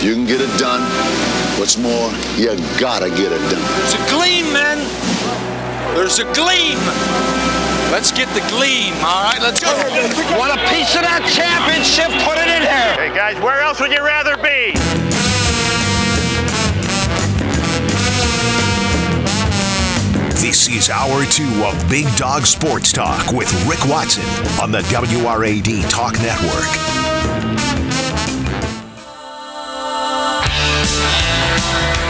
You can get it done. What's more, you gotta get it done. There's a gleam, man. There's a gleam. Let's get the gleam, all right? Let's go. Want a piece of that championship? Put it in here. Hey guys, where else would you rather be? This is hour two of Big Dog Sports Talk with Rick Watson on the WRAD Talk Network. The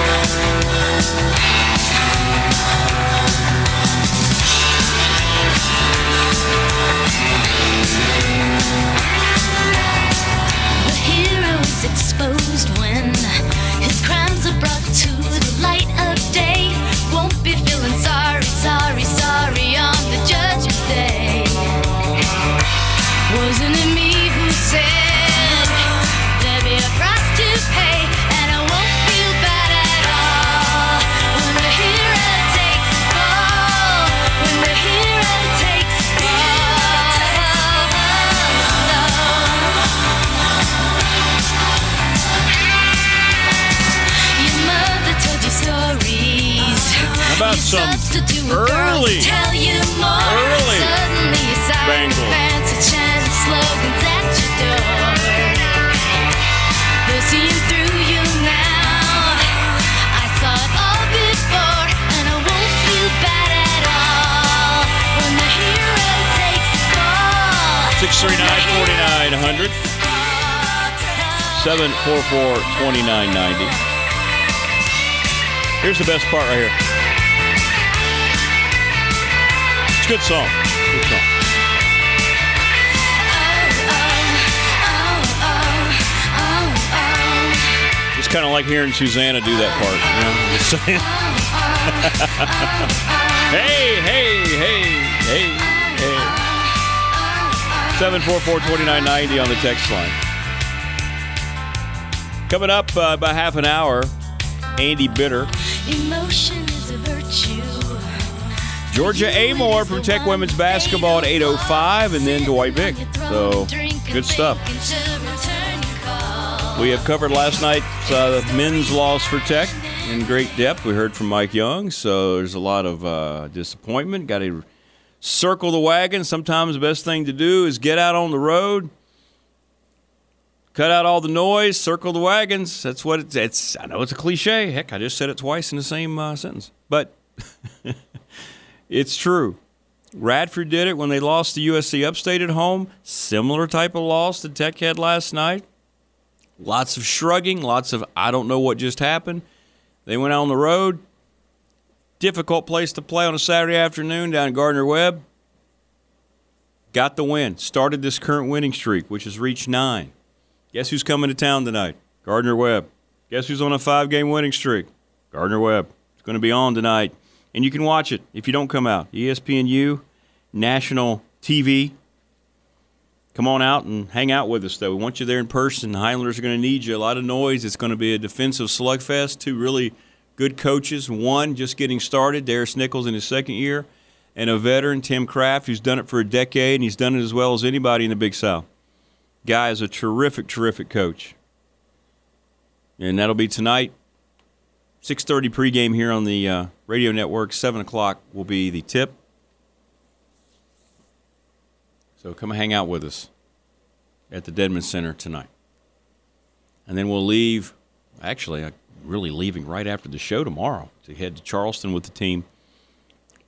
some substitute girls early, tell you more. early Suddenly you saw the Bengals? fancy slogans at your door. They're seeing through you now. I saw it all before, and I won't feel bad at all when the hero takes the fall. 639 4900 744 2990. Here's the best part right here. Good song. Good song. It's kind of like hearing Susanna do that part. You know? Hey, hey, hey, hey, hey. 744-2990 on the text line. Coming up uh, about half an hour, Andy Bitter. Emotion. Georgia Amoore from Tech Women's Basketball at 8.05, and then Dwight Vick. So, good stuff. We have covered last night's uh, men's loss for Tech in great depth. We heard from Mike Young, so there's a lot of uh, disappointment. Got to circle the wagon. Sometimes the best thing to do is get out on the road, cut out all the noise, circle the wagons. That's what it's. it's I know it's a cliche. Heck, I just said it twice in the same uh, sentence, but it's true. Radford did it when they lost to USC Upstate at home. Similar type of loss that Tech had last night. Lots of shrugging, lots of I don't know what just happened. They went out on the road. Difficult place to play on a Saturday afternoon down at Gardner Webb. Got the win. Started this current winning streak, which has reached nine. Guess who's coming to town tonight? Gardner Webb. Guess who's on a five game winning streak? Gardner Webb. It's going to be on tonight. And you can watch it if you don't come out. ESPNU, national TV. Come on out and hang out with us, though. We want you there in person. The Highlanders are going to need you. A lot of noise. It's going to be a defensive slugfest. Two really good coaches. One just getting started, Darius Nichols in his second year, and a veteran, Tim Kraft, who's done it for a decade, and he's done it as well as anybody in the Big South. Guy is a terrific, terrific coach. And that'll be tonight. 6.30 pregame here on the uh, radio network. 7 o'clock will be the tip. So come hang out with us at the Dedmon Center tonight. And then we'll leave, actually, I'm really leaving right after the show tomorrow to head to Charleston with the team,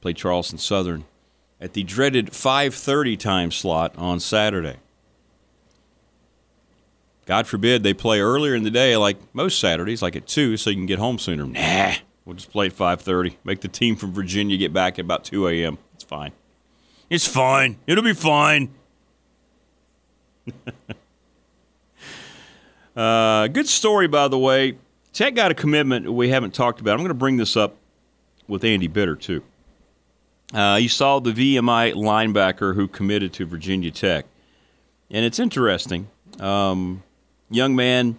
play Charleston Southern at the dreaded 5:30 time slot on Saturday. God forbid they play earlier in the day, like most Saturdays, like at two, so you can get home sooner. Nah, we'll just play at 5:30. Make the team from Virginia get back at about 2 a.m. It's fine. It's fine. It'll be fine. uh, good story, by the way. Tech got a commitment we haven't talked about. I'm going to bring this up with Andy Bitter, too. Uh, you saw the VMI linebacker who committed to Virginia Tech. And it's interesting. Um, young man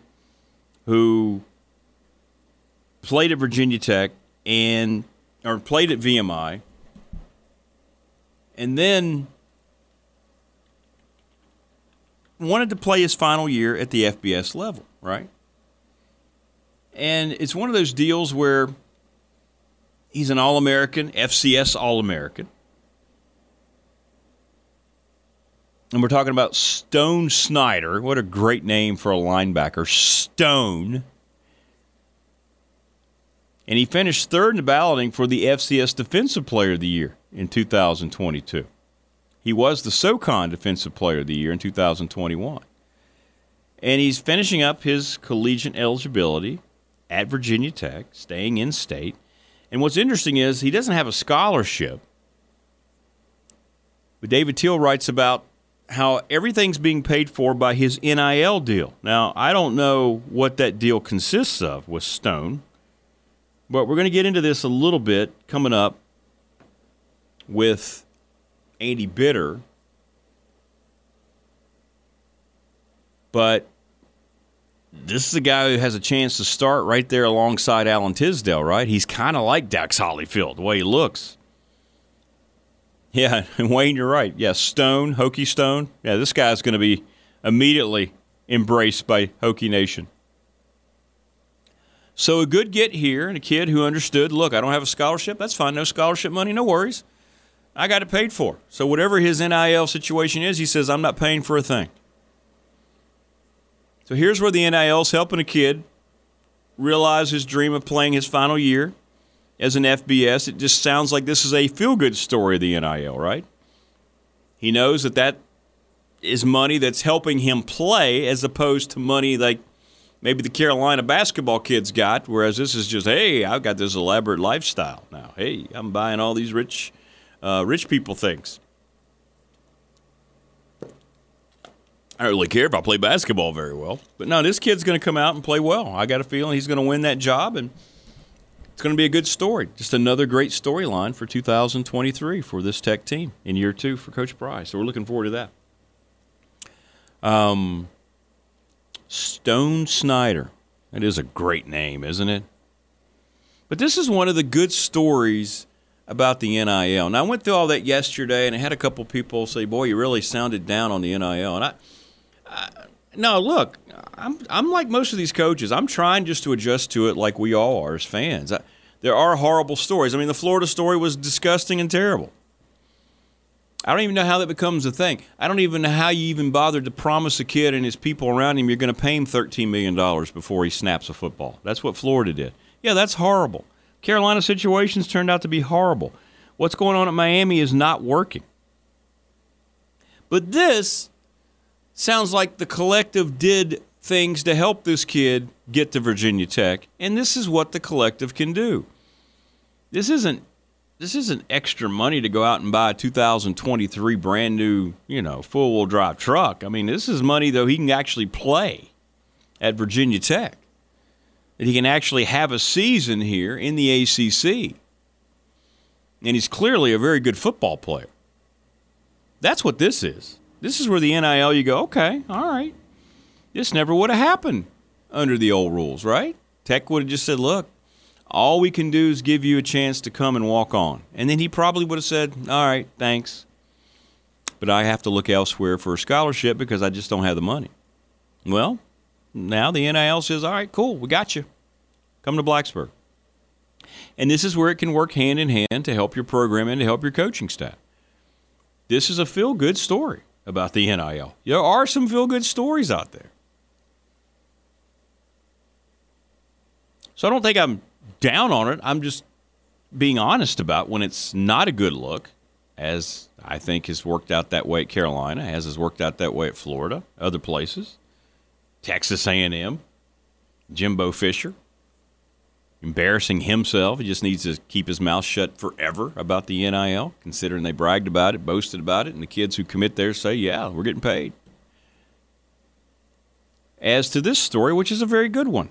who played at Virginia Tech and or played at VMI and then wanted to play his final year at the FBS level, right? and it's one of those deals where he's an All American, FCS All American. And we're talking about Stone Snyder. What a great name for a linebacker. Stone. And he finished third in the balloting for the FCS Defensive Player of the Year in 2022. He was the SOCON Defensive Player of the Year in 2021. And he's finishing up his collegiate eligibility at Virginia Tech, staying in state. And what's interesting is he doesn't have a scholarship. But David Teel writes about how everything's being paid for by his NIL deal. Now, I don't know what that deal consists of with Stone, but we're going to get into this a little bit coming up with Andy Bitter. But this is a guy who has a chance to start right there alongside Alan Tisdale, right? He's kind of like Dax Hollifield, the way he looks. Yeah, and Wayne, you're right. Yeah, Stone, Hokie Stone. Yeah, this guy's going to be immediately embraced by Hokie Nation. So a good get here and a kid who understood, look, I don't have a scholarship. That's fine. No scholarship money, no worries. I got it paid for. So whatever his NIL situation is, he says, I'm not paying for a thing. So here's where the NIL's helping a kid realize his dream of playing his final year as an FBS. It just sounds like this is a feel good story of the NIL, right? He knows that that is money that's helping him play as opposed to money like maybe the Carolina basketball kids got, whereas this is just, hey, I've got this elaborate lifestyle now. Hey, I'm buying all these rich, uh, rich people things. I don't really care if I play basketball very well. But no, this kid's going to come out and play well. I got a feeling he's going to win that job, and it's going to be a good story. Just another great storyline for 2023 for this Tech team in year two for Coach Pry. So we're looking forward to that. Um, Stone Snyder. That is a great name, isn't it? But this is one of the good stories about the NIL. Now I went through all that yesterday, and I had a couple people say, "Boy, you really sounded down on the NIL." And I, I no, look, I'm I'm like most of these coaches. I'm trying just to adjust to it, like we all are as fans. I, there are horrible stories. I mean, the Florida story was disgusting and terrible. I don't even know how that becomes a thing. I don't even know how you even bothered to promise a kid and his people around him you're going to pay him $13 million before he snaps a football. That's what Florida did. Yeah, that's horrible. Carolina situations turned out to be horrible. What's going on at Miami is not working. But this sounds like the collective did things to help this kid get to Virginia Tech, and this is what the collective can do. This isn't this isn't extra money to go out and buy a 2023 brand new, you know, full wheel drive truck. I mean, this is money though he can actually play at Virginia Tech. That he can actually have a season here in the ACC. And he's clearly a very good football player. That's what this is. This is where the NIL you go, okay, all right. This never would have happened under the old rules, right? Tech would have just said, look, all we can do is give you a chance to come and walk on. And then he probably would have said, All right, thanks. But I have to look elsewhere for a scholarship because I just don't have the money. Well, now the NIL says, All right, cool, we got you. Come to Blacksburg. And this is where it can work hand in hand to help your program and to help your coaching staff. This is a feel good story about the NIL. There are some feel good stories out there. So I don't think I'm down on it. I'm just being honest about when it's not a good look, as I think has worked out that way at Carolina, as has worked out that way at Florida, other places, Texas A&M, Jimbo Fisher, embarrassing himself. He just needs to keep his mouth shut forever about the NIL, considering they bragged about it, boasted about it, and the kids who commit there say, "Yeah, we're getting paid." As to this story, which is a very good one.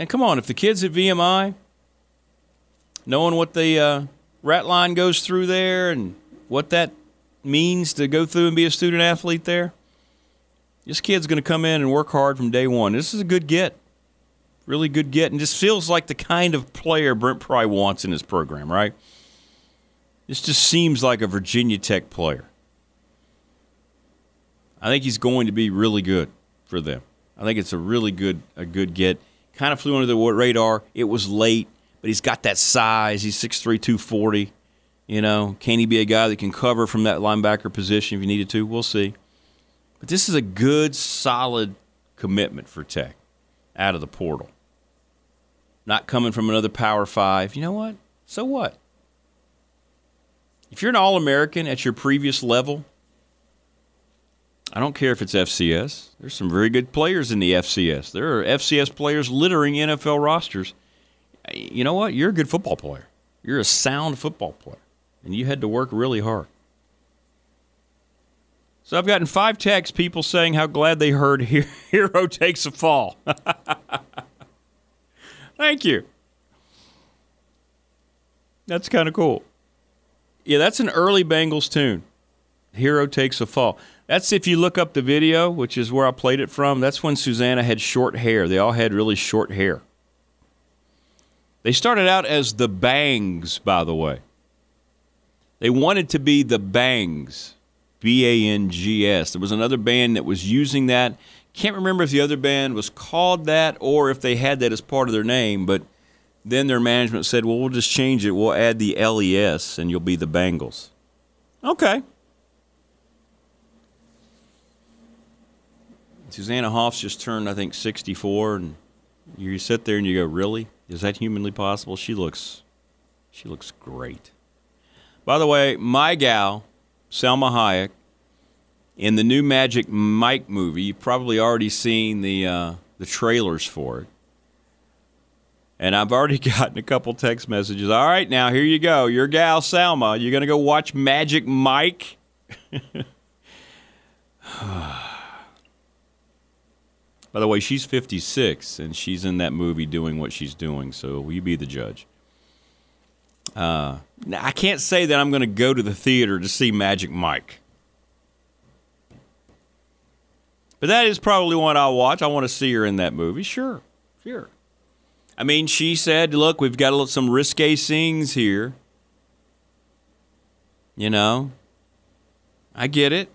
And come on, if the kids at VMI, knowing what the uh, rat line goes through there and what that means to go through and be a student athlete there, this kid's going to come in and work hard from day one. This is a good get. Really good get. And just feels like the kind of player Brent Pry wants in his program, right? This just seems like a Virginia Tech player. I think he's going to be really good for them. I think it's a really good a good get kind of flew under the radar. It was late, but he's got that size. He's 6'3", 240. You know, can he be a guy that can cover from that linebacker position if you needed to? We'll see. But this is a good, solid commitment for Tech out of the portal. Not coming from another Power Five. You know what? So what? If you're an All American at your previous level, I don't care if it's FCS. There's some very good players in the FCS. There are FCS players littering NFL rosters. You know what? You're a good football player. You're a sound football player, and you had to work really hard. So I've gotten five texts, people saying how glad they heard Hero takes a fall. Thank you. That's kind of cool. Yeah, that's an early Bangles tune. Hero takes a fall. That's if you look up the video, which is where I played it from. That's when Susanna had short hair. They all had really short hair. They started out as the Bangs, by the way. They wanted to be the Bangs, B A N G S. There was another band that was using that. Can't remember if the other band was called that or if they had that as part of their name, but then their management said, well, we'll just change it. We'll add the LES and you'll be the Bangles. Okay. Susanna Hoffs just turned, I think, 64, and you sit there and you go, really? Is that humanly possible? She looks, she looks great. By the way, my gal, Salma Hayek, in the new Magic Mike movie, you've probably already seen the uh, the trailers for it. And I've already gotten a couple text messages. All right, now here you go. Your gal Salma, you're gonna go watch Magic Mike. By the way, she's 56 and she's in that movie doing what she's doing. So will you be the judge? Uh, I can't say that I'm going to go to the theater to see Magic Mike. But that is probably one I'll watch. I want to see her in that movie. Sure, sure. I mean, she said, "Look, we've got some risque scenes here." You know, I get it.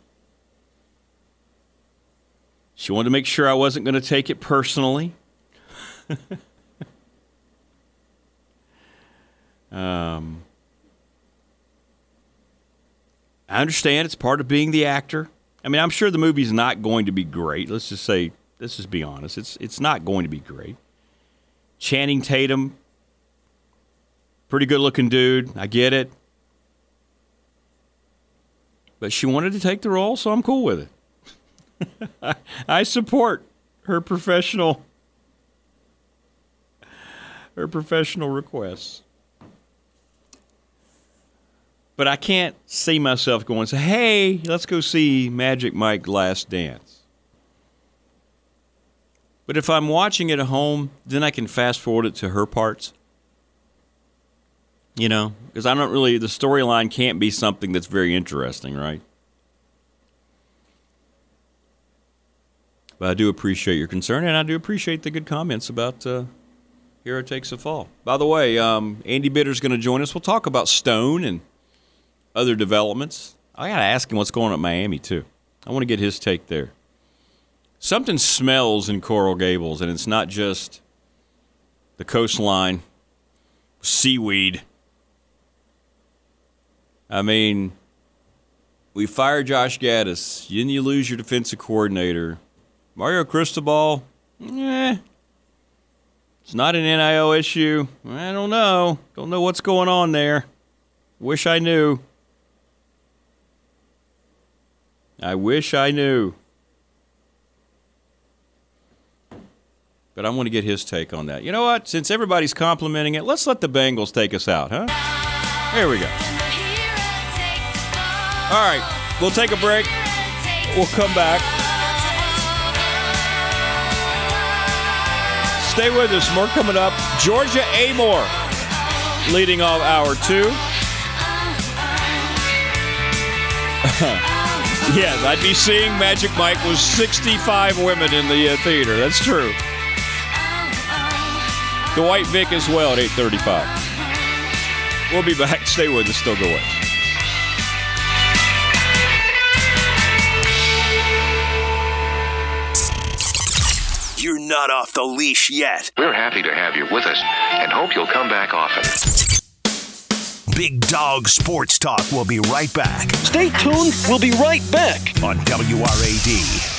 She wanted to make sure I wasn't going to take it personally. um, I understand it's part of being the actor. I mean, I'm sure the movie's not going to be great. Let's just say, let's just be honest. It's it's not going to be great. Channing Tatum, pretty good looking dude. I get it. But she wanted to take the role, so I'm cool with it. I support her professional her professional requests. But I can't see myself going say, "Hey, let's go see Magic Mike Last Dance." But if I'm watching it at home, then I can fast forward it to her parts. You know, because I don't really the storyline can't be something that's very interesting, right? But I do appreciate your concern, and I do appreciate the good comments about uh, Hero Takes a Fall. By the way, um, Andy Bitter's going to join us. We'll talk about Stone and other developments. I got to ask him what's going on at Miami, too. I want to get his take there. Something smells in Coral Gables, and it's not just the coastline, seaweed. I mean, we fired Josh Gattis. Then you lose your defensive coordinator. Mario Cristobal, eh. It's not an NIL issue. I don't know. Don't know what's going on there. Wish I knew. I wish I knew. But I want to get his take on that. You know what? Since everybody's complimenting it, let's let the Bangles take us out, huh? Here we go. All right, we'll take a break. We'll come back. Stay with us. More coming up. Georgia Amoore leading off hour two. yes, I'd be seeing Magic Mike with 65 women in the uh, theater. That's true. The White Vic as well at 8:35. We'll be back. Stay with us. Still go away. You're not not off the leash yet. We're happy to have you with us and hope you'll come back often. Big Dog Sports Talk will be right back Stay tuned. We'll be right back. on WRAD.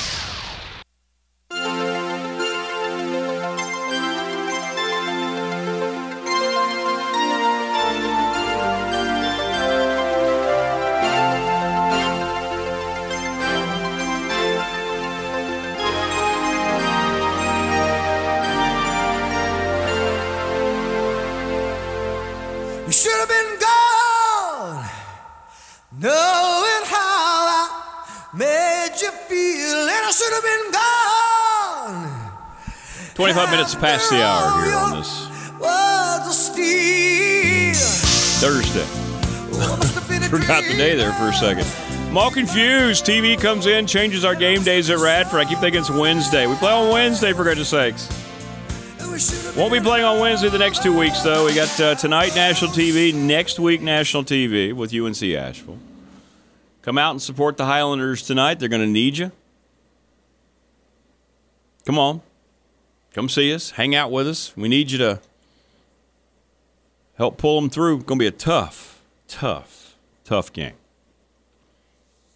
25 minutes past the hour here on this. Thursday. Forgot the day there for a second. I'm all confused. TV comes in, changes our game days at Radford. I keep thinking it's Wednesday. We play on Wednesday, for goodness sakes. Won't be playing on Wednesday the next two weeks, though. We got uh, tonight national TV, next week national TV with UNC Asheville. Come out and support the Highlanders tonight. They're going to need you. Come on. Come see us. Hang out with us. We need you to help pull them through. Going to be a tough, tough, tough game.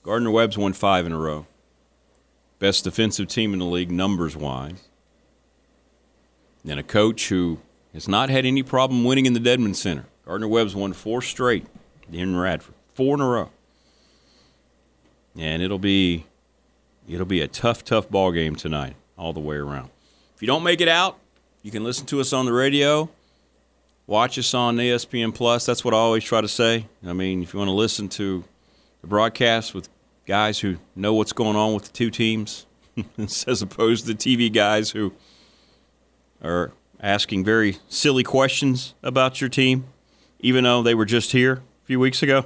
Gardner Webb's won five in a row. Best defensive team in the league, numbers wise. And a coach who has not had any problem winning in the Dedmon Center. Gardner Webb's won four straight in Radford, four in a row. And it'll be it'll be a tough, tough ball game tonight, all the way around. If you don't make it out, you can listen to us on the radio. Watch us on ESPN Plus. That's what I always try to say. I mean, if you want to listen to the broadcast with guys who know what's going on with the two teams, as opposed to the TV guys who are asking very silly questions about your team, even though they were just here a few weeks ago.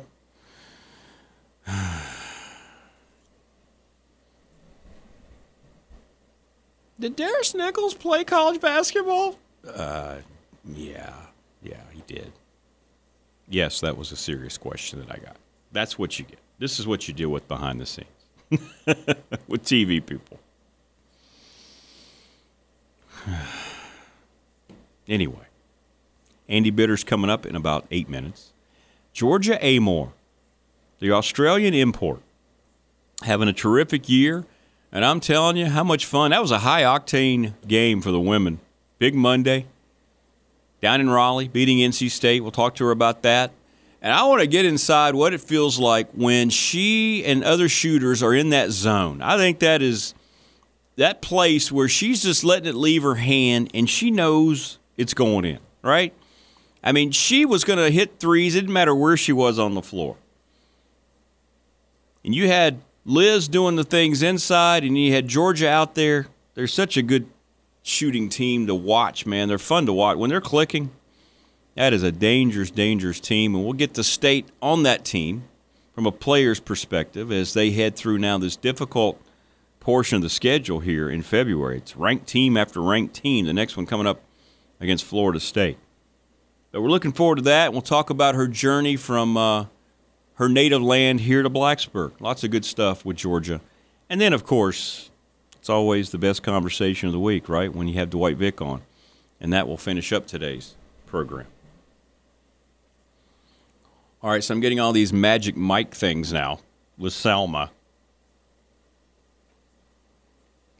Did Darius Nichols play college basketball? Uh, yeah, yeah, he did. Yes, that was a serious question that I got. That's what you get. This is what you deal with behind the scenes with TV people. anyway, Andy Bitter's coming up in about eight minutes. Georgia Amoore, the Australian import, having a terrific year. And I'm telling you, how much fun. That was a high octane game for the women. Big Monday down in Raleigh, beating NC State. We'll talk to her about that. And I want to get inside what it feels like when she and other shooters are in that zone. I think that is that place where she's just letting it leave her hand and she knows it's going in, right? I mean, she was going to hit threes. It didn't matter where she was on the floor. And you had Liz doing the things inside, and you had Georgia out there. They're such a good shooting team to watch, man. They're fun to watch. When they're clicking, that is a dangerous, dangerous team. And we'll get the state on that team from a player's perspective as they head through now this difficult portion of the schedule here in February. It's ranked team after ranked team. The next one coming up against Florida State. But we're looking forward to that. We'll talk about her journey from uh, her native land here to Blacksburg. Lots of good stuff with Georgia. And then, of course, it's always the best conversation of the week, right? When you have Dwight Vick on. And that will finish up today's program. All right, so I'm getting all these magic mic things now with Salma.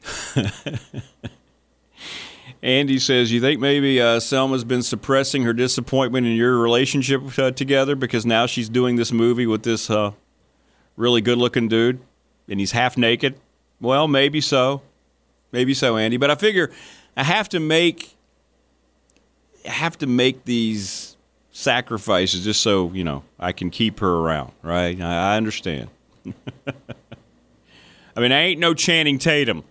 Andy says, "You think maybe uh, Salma's been suppressing her disappointment in your relationship uh, together because now she's doing this movie with this uh, really good-looking dude, and he's half naked? Well, maybe so, maybe so, Andy. But I figure I have to make I have to make these sacrifices just so you know I can keep her around, right? I, I understand. I mean, I ain't no Channing Tatum.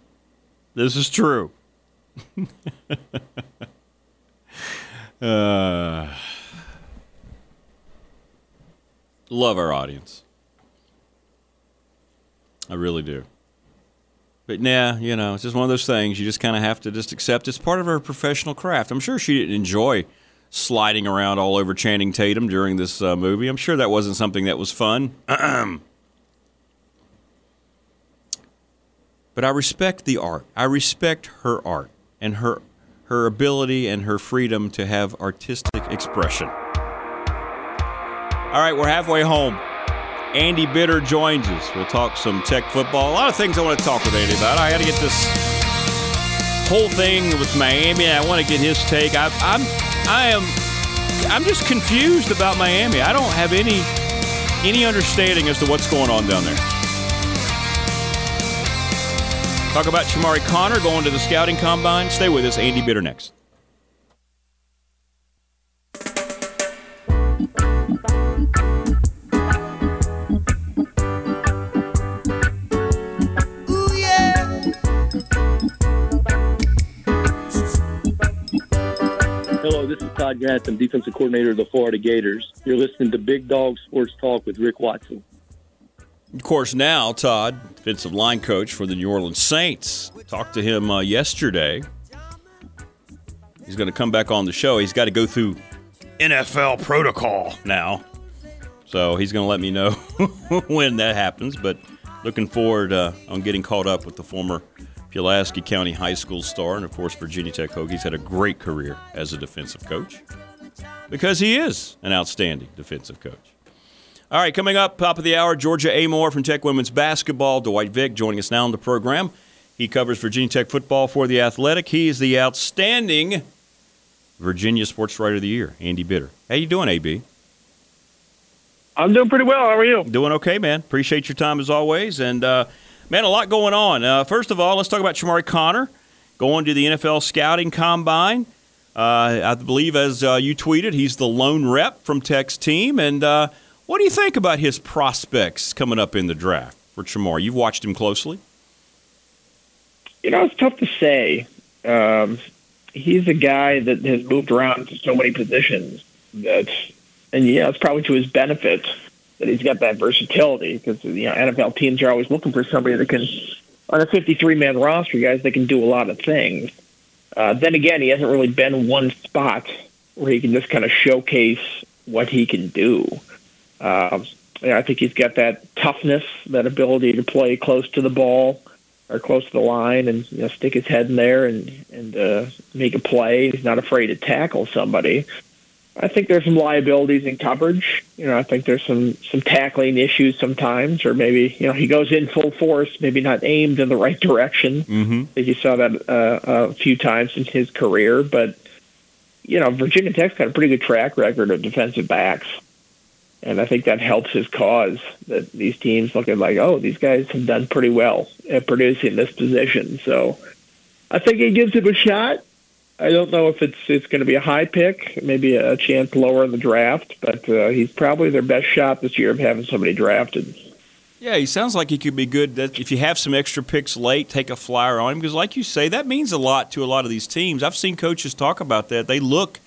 This is true." uh, love our audience. I really do. But nah, you know, it's just one of those things you just kind of have to just accept. It's part of her professional craft. I'm sure she didn't enjoy sliding around all over Channing Tatum during this uh, movie. I'm sure that wasn't something that was fun. but I respect the art. I respect her art. And her her ability and her freedom to have artistic expression. All right, we're halfway home. Andy Bitter joins us. We'll talk some tech football. A lot of things I want to talk with Andy about. I got to get this whole thing with Miami. I want to get his take. I, I'm I am I'm just confused about Miami. I don't have any any understanding as to what's going on down there. Talk about Chamarri Conner going to the scouting combine. Stay with us. Andy Bitter next. Hello, this is Todd Grantham, defensive coordinator of the Florida Gators. You're listening to Big Dog Sports Talk with Rick Watson. Of course, now Todd, defensive line coach for the New Orleans Saints, talked to him uh, yesterday. He's going to come back on the show. He's got to go through NFL protocol now, so he's going to let me know when that happens. But looking forward uh, on getting caught up with the former Pulaski County High School star and, of course, Virginia Tech Hokies. Had a great career as a defensive coach because he is an outstanding defensive coach. All right, coming up, top of the hour, Georgia Amoore from Tech Women's Basketball. Dwight Vick joining us now on the program. He covers Virginia Tech football for The Athletic. He is the outstanding Virginia Sports Writer of the Year, Andy Bitter. How you doing, AB? I'm doing pretty well. How are you? Doing okay, man. Appreciate your time as always. And, uh, man, a lot going on. Uh, first of all, let's talk about Chamarri Conner going to the NFL Scouting Combine. Uh, I believe, as uh, you tweeted, he's the lone rep from Tech's team. And uh, what do you think about his prospects coming up in the draft for Shamar? You've watched him closely. You know, it's tough to say. Um, he's a guy that has moved around to so many positions that, and yeah, it's probably to his benefit that he's got that versatility because you know NFL teams are always looking for somebody that can, on a 53 man roster, guys that can do a lot of things. Uh, then again, he hasn't really been one spot where he can just kind of showcase what he can do. Um, yeah, I think he's got that toughness, that ability to play close to the ball or close to the line and you know stick his head in there and and uh, make a play. He's not afraid to tackle somebody. I think there's some liabilities in coverage. You know, I think there's some some tackling issues sometimes, or maybe you know he goes in full force, maybe not aimed in the right direction. Mm-hmm. I think you saw that uh, a few times in his career, but you know Virginia Tech's got a pretty good track record of defensive backs, and I think that helps his cause. That these teams looking like, oh, these guys have done pretty well at producing this position. So I think he gives him a shot. I don't know if it's it's going to be a high pick, maybe a chance lower in the draft, but uh, he's probably their best shot this year of having somebody drafted. Yeah, he sounds like he could be good. That if you have some extra picks late, take a flyer on him because, like you say, that means a lot to a lot of these teams. I've seen coaches talk about that. They look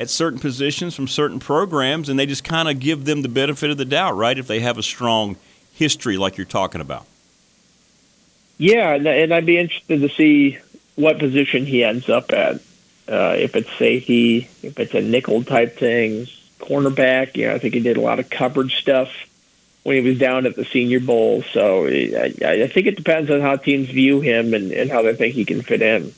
at certain positions from certain programs, and they just kind of give them the benefit of the doubt, right? If they have a strong history, like you're talking about. Yeah, and, I'd be interested to see what position he ends up at. Uh, if it's safety, if it's a nickel type thing, cornerback. You know, I think he did a lot of coverage stuff when he was down at the Senior Bowl. So I, I think it depends on how teams view him and, and how they think he can fit in.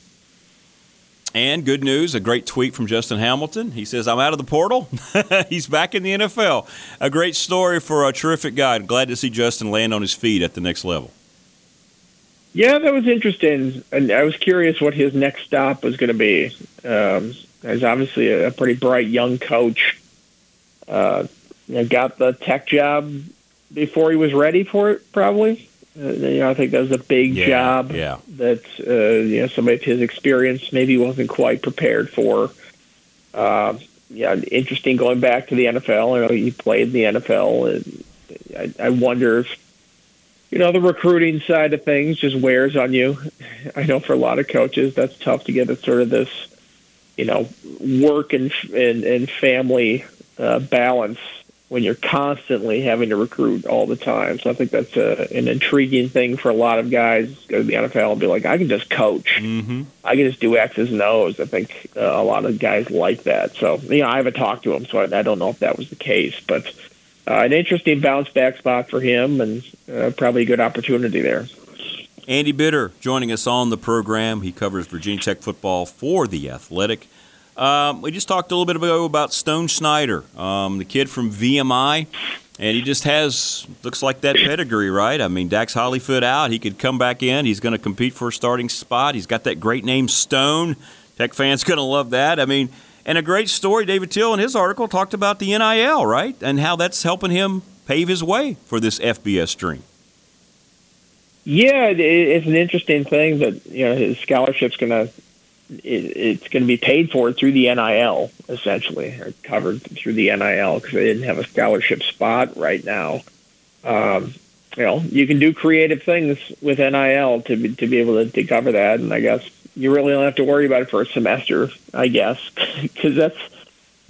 And good news, a great tweet from Justin Hamilton. He says, I'm out of the portal. He's back in the NFL. A great story for a terrific guy. Glad to see Justin land on his feet at the next level. Yeah, that was interesting, and I was curious what his next stop was going to be. Um, he's obviously a pretty bright young coach. Uh, got the tech job before he was ready for it, probably. Uh, you know, I think that was a big Yeah, job yeah. that uh, you know somebody of his experience maybe wasn't quite prepared for. Uh, yeah, interesting going back to the NFL. I know he played in the NFL, and I, I wonder if you know the recruiting side of things just wears on you. I know for a lot of coaches that's tough to get at sort of this, you know, work and and, and family uh, balance when you're constantly having to recruit all the time. So I think that's a, an intriguing thing for a lot of guys go to the NFL and be like, I can just coach. Mm-hmm. I can just do X's and O's. I think uh, a lot of guys like that. So you know, I haven't talked to him, so I, I don't know if that was the case, but uh, an interesting bounce back spot for him, and uh, probably a good opportunity there. Andy Bitter joining us on the program. He covers Virginia Tech football for The Athletic. Um, we just talked a little bit ago about Stone Snyder, um, the kid from VMI, and he just has looks like that pedigree, right? I mean, Dax Hollifield out, he could come back in. He's going to compete for a starting spot. He's got that great name Stone. Tech fans going to love that. I mean, and a great story. David Teel in his article talked about the NIL, right, and how that's helping him pave his way for this FBS dream. Yeah, it's an interesting thing that you know his scholarship's going to it, it's going to be paid for through the NIL essentially, or covered through the NIL because they didn't have a scholarship spot right now. Um, you know, you can do creative things with NIL to be, to be able to, to cover that, and I guess you really don't have to worry about it for a semester, I guess, because that's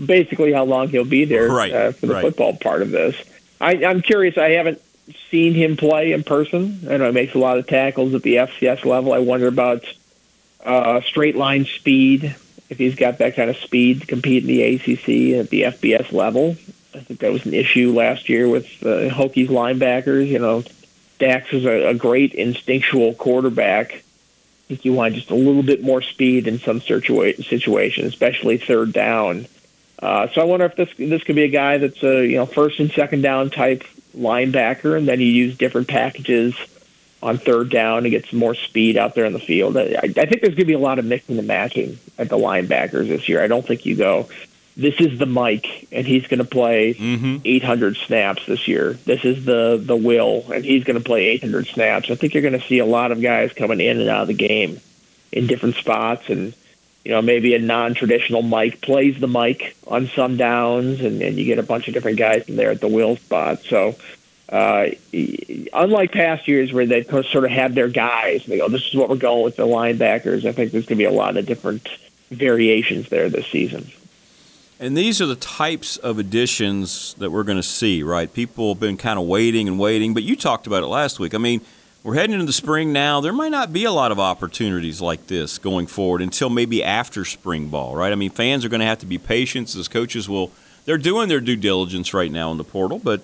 basically how long he'll be there Right, uh, for the right. football part of this. I, I'm curious. I haven't seen him play in person. I know he makes a lot of tackles at the FCS level. I wonder about uh, straight line speed, if he's got that kind of speed to compete in the ACC at the FBS level. I think that was an issue last year with uh, Hokies linebackers. You know, Dax is a, a great instinctual quarterback. I think you want just a little bit more speed in some situa- situation, especially third down. Uh, so I wonder if this this could be a guy that's a you know first and second down type linebacker, and then you use different packages on third down to get some more speed out there in the field. I, I think there's going to be a lot of mixing and matching at the linebackers this year. I don't think you go, this is the Mike, and he's going to play mm-hmm. 800 snaps this year. This is the the Will, and he's going to play 800 snaps. I think you're going to see a lot of guys coming in and out of the game in different spots, and you know maybe a non-traditional Mike plays the Mike on some downs, and, and you get a bunch of different guys in there at the Will spot. So uh, unlike past years where they sort of had their guys, they go, "This is what we're going with the linebackers." I think there's going to be a lot of different variations there this season. And these are the types of additions that we're going to see, right? People have been kind of waiting and waiting, but you talked about it last week. I mean, we're heading into the spring now. There might not be a lot of opportunities like this going forward until maybe after spring ball, right? I mean, fans are going to have to be patient as coaches will. They're doing their due diligence right now in the portal, but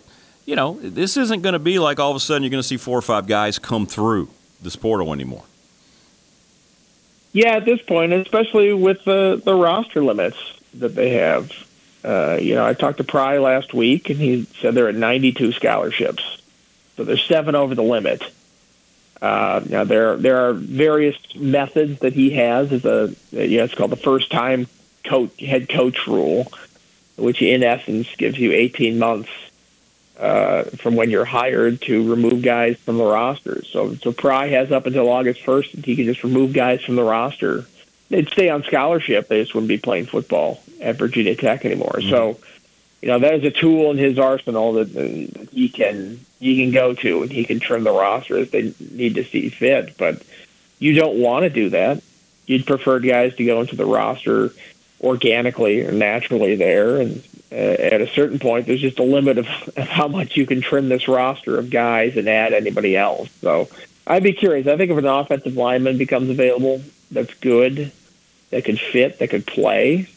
you know, this isn't going to be like all of a sudden you're going to see four or five guys come through this portal anymore. Yeah, at this point, especially with the the roster limits that they have. Uh, you know, I talked to Pry last week, and he said there are 92 scholarships, so they're seven over the limit. Uh, now there there are various methods that he has as a you know it's called the first time coach head coach rule, which in essence gives you 18 months uh, from when you're hired to remove guys from the roster. So so Pry has up until August 1st that he can just remove guys from the roster. They'd stay on scholarship. They just wouldn't be playing football at Virginia Tech anymore. So you know that is a tool in his arsenal that, that he can he can go to and he can trim the roster if they need to see fit. But you don't want to do that. You'd prefer guys to go into the roster organically or naturally there, and uh, at a certain point, there's just a limit of, how much you can trim this roster of guys and add anybody else. So I'd be curious. I think if an offensive lineman becomes available, that's good, that could fit, that could play.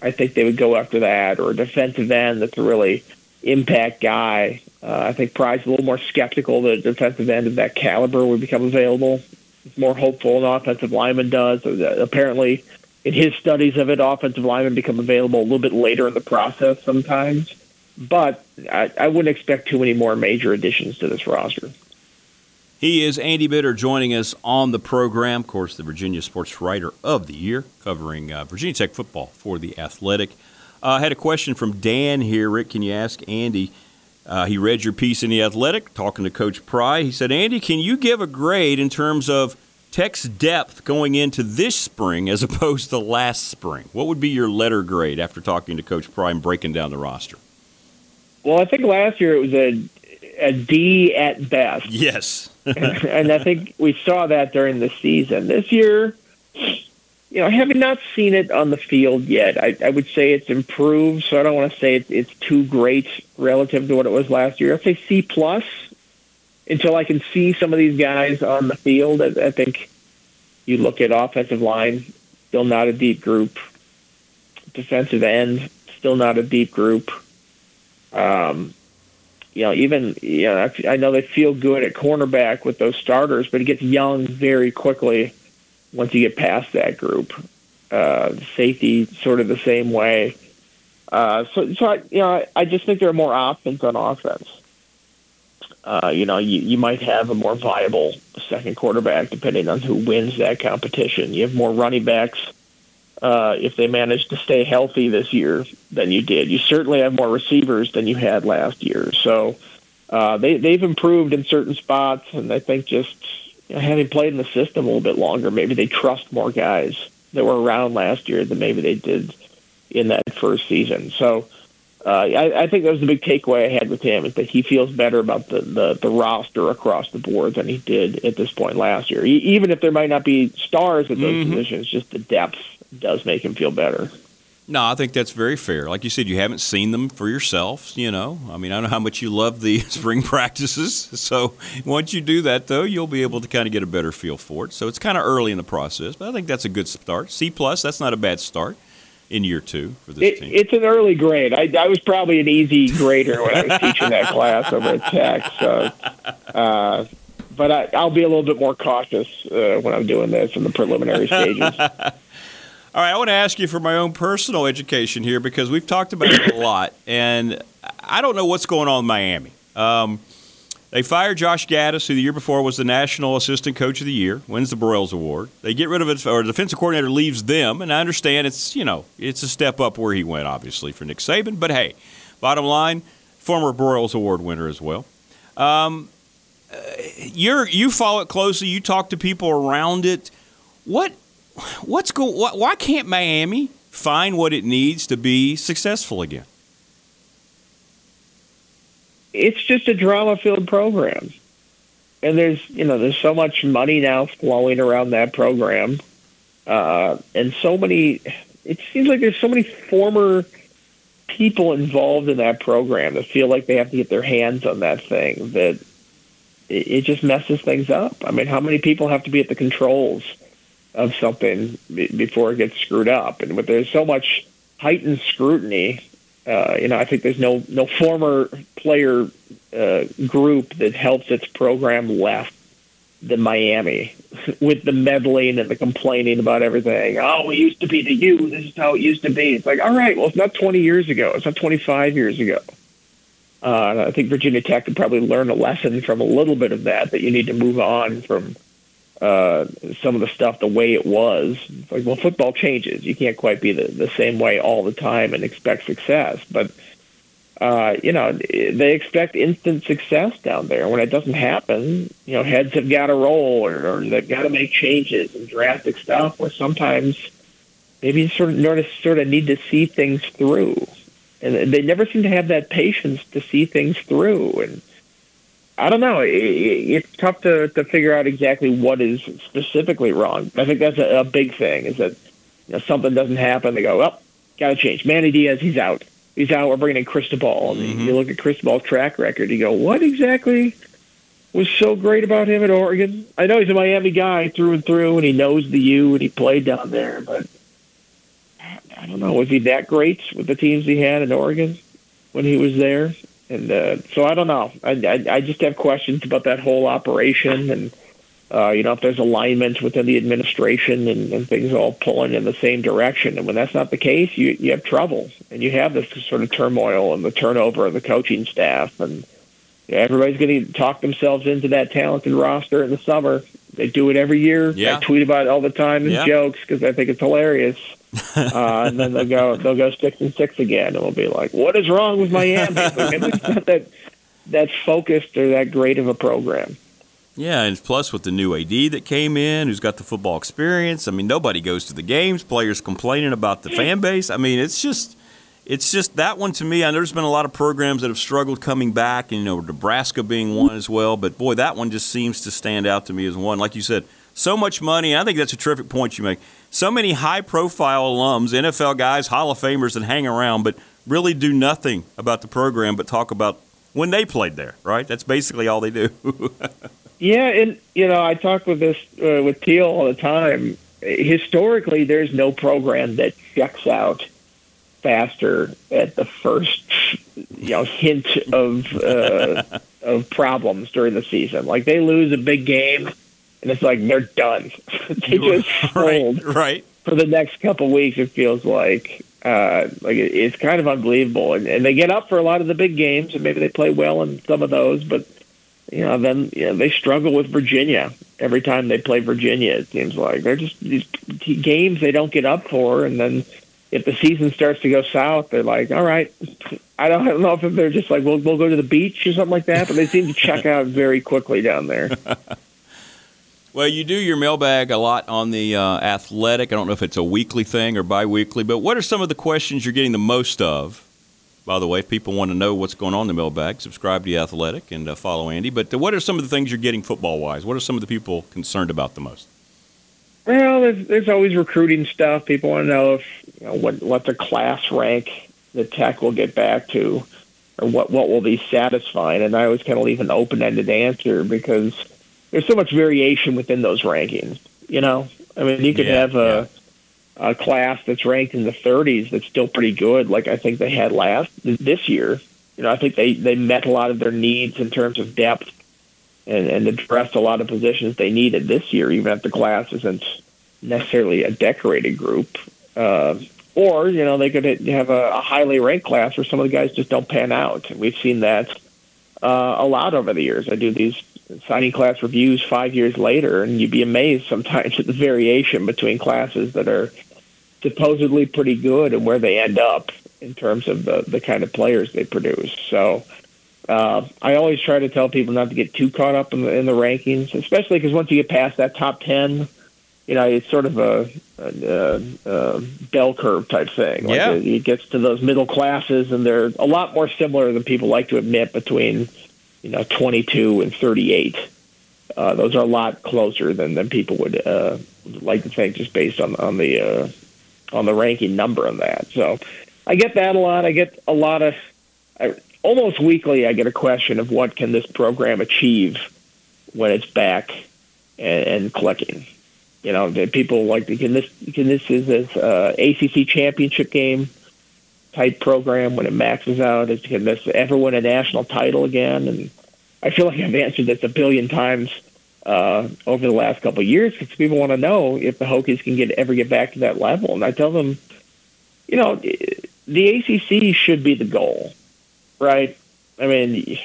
I think they would go after that, or a defensive end that's a really impact guy. Uh, I think Pry's a little more skeptical that a defensive end of that caliber would become available. More hopeful an offensive lineman does. Uh, Apparently, in his studies of it, offensive linemen become available a little bit later in the process sometimes. But I, I wouldn't expect too many more major additions to this roster. He is Andy Bitter joining us on the program. Of course, the Virginia Sports Writer of the Year, covering uh, Virginia Tech football for The Athletic. Uh, I had a question from Dan here. Rick, can you ask Andy? Uh, he read your piece in The Athletic, talking to Coach Pry. He said, Andy, can you give a grade in terms of Tech's depth going into this spring as opposed to last spring? What would be your letter grade after talking to Coach Pry and breaking down the roster? Well, I think last year it was a, a D at best. Yes. and I think we saw that during the season. This year, you know, having not seen it on the field yet, I, I would say it's improved. So I don't want to say it's, it's too great relative to what it was last year. I'd say C plus until I can see some of these guys on the field. I, I think you look at offensive line, still not a deep group. Defensive end, still not a deep group. Um, you know, even you know, I I know they feel good at cornerback with those starters, but it gets young very quickly once you get past that group. Uh, safety, sort of the same way. Uh, so, so I, you know, I, I just think there are more options on offense. Uh, you know, you, you might have a more viable second quarterback depending on who wins that competition. You have more running backs uh, if they manage to stay healthy this year than you did. You certainly have more receivers than you had last year. So uh, they they've improved in certain spots, and I think just you know, having played in the system a little bit longer, maybe they trust more guys that were around last year than maybe they did in that first season. So. Uh, I, I think that was the big takeaway I had with him is that he feels better about the, the, the roster across the board than he did at this point last year. E- even if there might not be stars at those Mhm. positions, just the depth does make him feel better. No, I think that's very fair. Like you said, you haven't seen them for yourself. You know, I mean, I know how much you love the spring practices. So once you do that, though, you'll be able to kind of get a better feel for it. So it's kind of early in the process, but I think that's a good start. C plus, that's not a bad start in year two for this It, team. it's an early grade. I, I was probably an easy grader when I was teaching that class over at Tech. So, uh, but I, I'll be a little bit more cautious uh, when I'm doing this in the preliminary stages. All right, I want to ask you for my own personal education here because we've talked about it a lot, and I don't know what's going on in Miami. Um, they fired Josh Gattis, who the year before was the National Assistant Coach of the Year, wins the Broyles Award. They get rid of it, or the defensive coordinator leaves them, and I understand it's you know it's a step up where he went, obviously for Nick Saban. But hey, bottom line, former Broyles Award winner as well. Um, uh, you're you follow it closely. You talk to people around it. What what's go? Why, why can't Miami find what it needs to be successful again? It's just a drama filled program. And there's you know, there's so much money now flowing around that program. Uh, and so many it seems like there's so many former people involved in that program that feel like they have to get their hands on that thing that it, it just messes things up. I mean, how many people have to be at the controls of something be- before it gets screwed up? And with there's so much heightened scrutiny uh, you know, I think there's no no former player uh, group that helps its program less than Miami, with the meddling and the complaining about everything. Oh, we used to be the U. This is how it used to be. It's like, all right, well, it's not 20 years ago. It's not 25 years ago. Uh, I think Virginia Tech could probably learn a lesson from a little bit of that. That you need to move on from uh, some of the stuff the way it was. Like, well, football changes. You can't quite be the, the same way all the time and expect success. But, uh, you know, they expect instant success down there. When it doesn't happen, you know, heads have got to roll or, or they've got to make changes and drastic stuff where sometimes maybe you sort of, sort of, sort of need to see things through. And they never seem to have that patience to see things through. And, I don't know. It, it, it's tough to, to figure out exactly what is specifically wrong. I think that's a, a big thing is that you know, something doesn't happen. They go, well, got to change. Manny Diaz, he's out. He's out. We're bringing in Cristobal. And mm-hmm. you look at Cristobal's track record. You go, what exactly was so great about him at Oregon? I know he's a Miami guy through and through, and he knows the U, and he played down there. But I don't know. Was he that great with the teams he had in Oregon when he was there? And uh, so I don't know. I, I I just have questions about that whole operation, and uh, you know if there's alignment within the administration and, and things all pulling in the same direction. And when that's not the case, you you have trouble, and you have this sort of turmoil and the turnover of the coaching staff, and everybody's going to talk themselves into that talented roster in the summer. They do it every year. Yeah. I tweet about it all the time as Yeah. jokes because I think it's hilarious. uh, and then they'll go they'll go six and six again, and we'll be like, "What is wrong with Miami?" Like, it's not that that focused or that great of a program. Yeah, and plus with the new AD that came in, who's got the football experience. I mean, nobody goes to the games. Players complaining about the fan base. I mean, it's just, it's just that one to me. I know there's been a lot of programs that have struggled coming back, and you know, Nebraska being one as well. But boy, that one just seems to stand out to me as one. Like you said, so much money. And I think that's a terrific point you make. So many high-profile alums, NFL guys, Hall of Famers that hang around, but really do nothing about the program, but talk about when they played there. Right? That's basically all they do. Yeah, and you know, I talk with this uh, with Teel all the time. Historically, there's no program that checks out faster at the first you know hint of uh, of problems during the season. Like they lose a big game, and it's like they're done. they just fold right. for the next couple weeks. It feels like uh, like it, it's kind of unbelievable, and, and they get up for a lot of the big games, and maybe they play well in some of those, but you know then you know, they struggle with Virginia every time they play Virginia. It seems like they're just these games they don't get up for, and then if the season starts to go south, they're like, all right. I don't, I don't know if they're just like, we'll, we'll go to the beach or something like that, but they seem to check out very quickly down there. Well, you do your mailbag a lot on the uh, athletic. I don't know if it's a weekly thing or biweekly, but what are some of the questions you're getting the most of? By the way, if people want to know what's going on in the mailbag, subscribe to the athletic and uh, follow Andy. But uh, what are some of the things you're getting football wise? What are some of the people concerned about the most? Well, there's, there's always recruiting stuff. People want to know if you know, what what the class rank the Tech will get back to, or what what will be satisfying. And I always kind of leave an open ended answer because there's so much variation within those rankings. You know, I mean, you could Yeah, have a a class that's ranked in the 30s that's still pretty good, like I think they had last this year. You know, I think they they met a lot of their needs in terms of depth and, and addressed a lot of positions they needed this year, even if the class isn't necessarily a decorated group. Uh, or, you know, they could have a, a highly ranked class where some of the guys just don't pan out. And we've seen that uh, a lot over the years. I do these signing class reviews five years later, and you'd be amazed sometimes at the variation between classes that are supposedly pretty good and where they end up in terms of the, the kind of players they produce. So uh, I always try to tell people not to get too caught up in the, in the rankings, especially because once you get past that top 10, you know, it's sort of a, a, a, bell curve type thing. Like Yeah. it, it gets to those middle classes, and they're a lot more similar than people like to admit between, you know, 22 and 38. Uh, those are a lot closer than, than people would, uh, like to think, just based on on the uh, on the ranking number of that. So I get that a lot. I get a lot of I, almost weekly. I get a question of what can this program achieve when it's back and, and clicking. You know, people like can this can this is this uh, ACC championship game type program when it maxes out? Is can this ever win a national title again? And I feel like I've answered this a billion times uh, over the last couple of years because people want to know if the Hokies can get ever get back to that level. And I tell them, you know, the ACC should be the goal, right? I mean,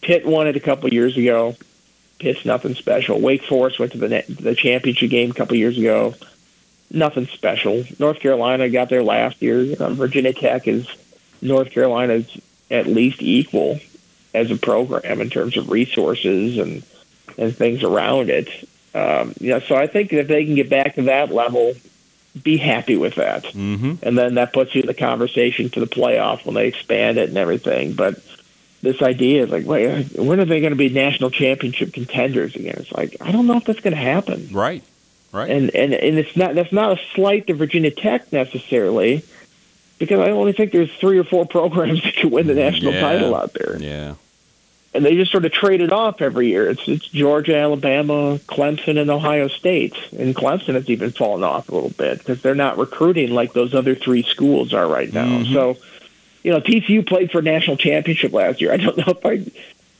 Pitt won it a couple of years ago. Pitt's nothing special. Wake Forest went to the the championship game a couple years ago. Nothing special. North Carolina got there last year. You know, Virginia Tech is North Carolina's at least equal as a program in terms of resources and and things around it. Um, you know, so I think if they can get back to that level, be happy with that, Mm-hmm. and then that puts you in the conversation to the playoff when they expand it and everything. But this idea is like, wait, when are they going to be national championship contenders again? It's like I don't know if that's going to happen. Right. Right. And and and it's not that's not a slight to Virginia Tech necessarily, because I only think there's three or four programs that can win the national Yeah. title out there Yeah. and they just sort of trade it off every year. It's it's Georgia, Alabama, Clemson, and Ohio State. And Clemson has even fallen off a little bit because they're not recruiting like those other three schools are right now. Mm-hmm. So, you know, TCU played for a national championship last year. I don't know if I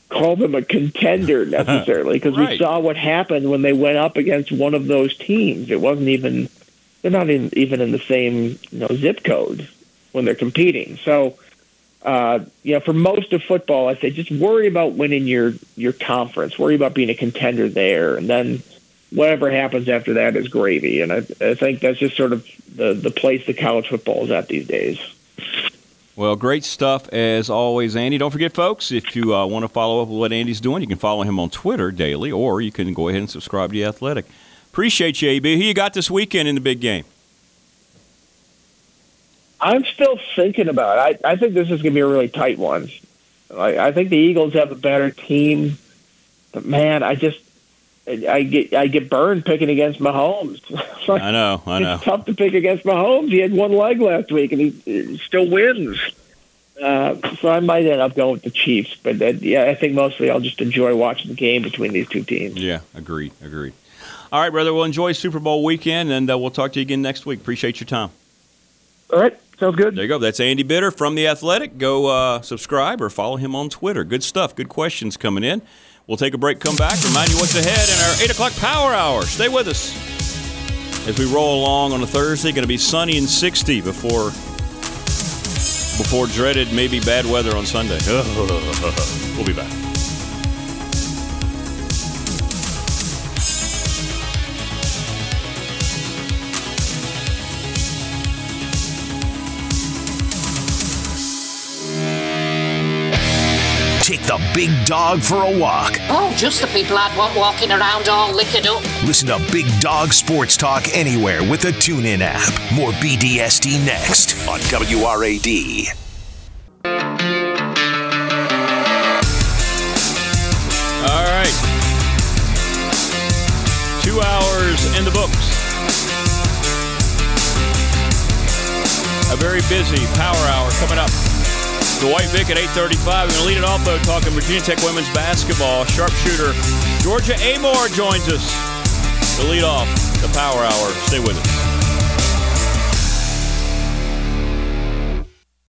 call them a contender necessarily because we saw what happened when they went up against one of those teams. It wasn't even they're not in, even in the same you know zip code when they're competing. So uh, you know, for most of football, I say just worry about winning your your conference. Worry about being a contender there, and then whatever happens after that is gravy. And I, I think that's just sort of the the place that college football is at these days. Well, great stuff as always, Andy. Don't forget, folks, if you uh, want to follow up with what Andy's doing, you can follow him on Twitter daily, or you can go ahead and subscribe to The Athletic. Appreciate you, AB. Who you got this weekend in the big game? I'm still thinking about it. I, I think this is going to be a really tight one. I, I think the Eagles have a better team, but man, I just I get I get burned picking against Mahomes. Like- I know, I know. It's tough to pick against Mahomes. He had one leg last week, and he, he still wins. Uh, so I might end up going with the Chiefs, but uh, yeah, I think mostly I'll just enjoy watching the game between these two teams. Yeah, agreed, agreed. All right, brother. We'll enjoy Super Bowl weekend, and uh, we'll talk to you again next week. Appreciate your time. All right, Sounds good. There you go. That's Andy Bitter from The Athletic. Go uh, subscribe or follow him on Twitter. Good stuff. Good questions coming in. We'll take a break, come back, remind you what's ahead in our 8 o'clock power hour. Stay with us as we roll along on a Thursday. Going to be sunny and 60 before before dreaded maybe bad weather on Sunday. we'll be back. The big dog for a walk. Oh, just the people I'd want walking around all liquored up. Listen to Big Dog Sports Talk anywhere with the TuneIn app. More BDSD next on WRAD. All right. Two hours in the books. A very busy power hour coming up. The White Vic at 8.35. We're going to lead it off, though, talking Virginia Tech women's basketball. Sharpshooter Georgia Amoore joins us to lead off the power hour. Stay with us.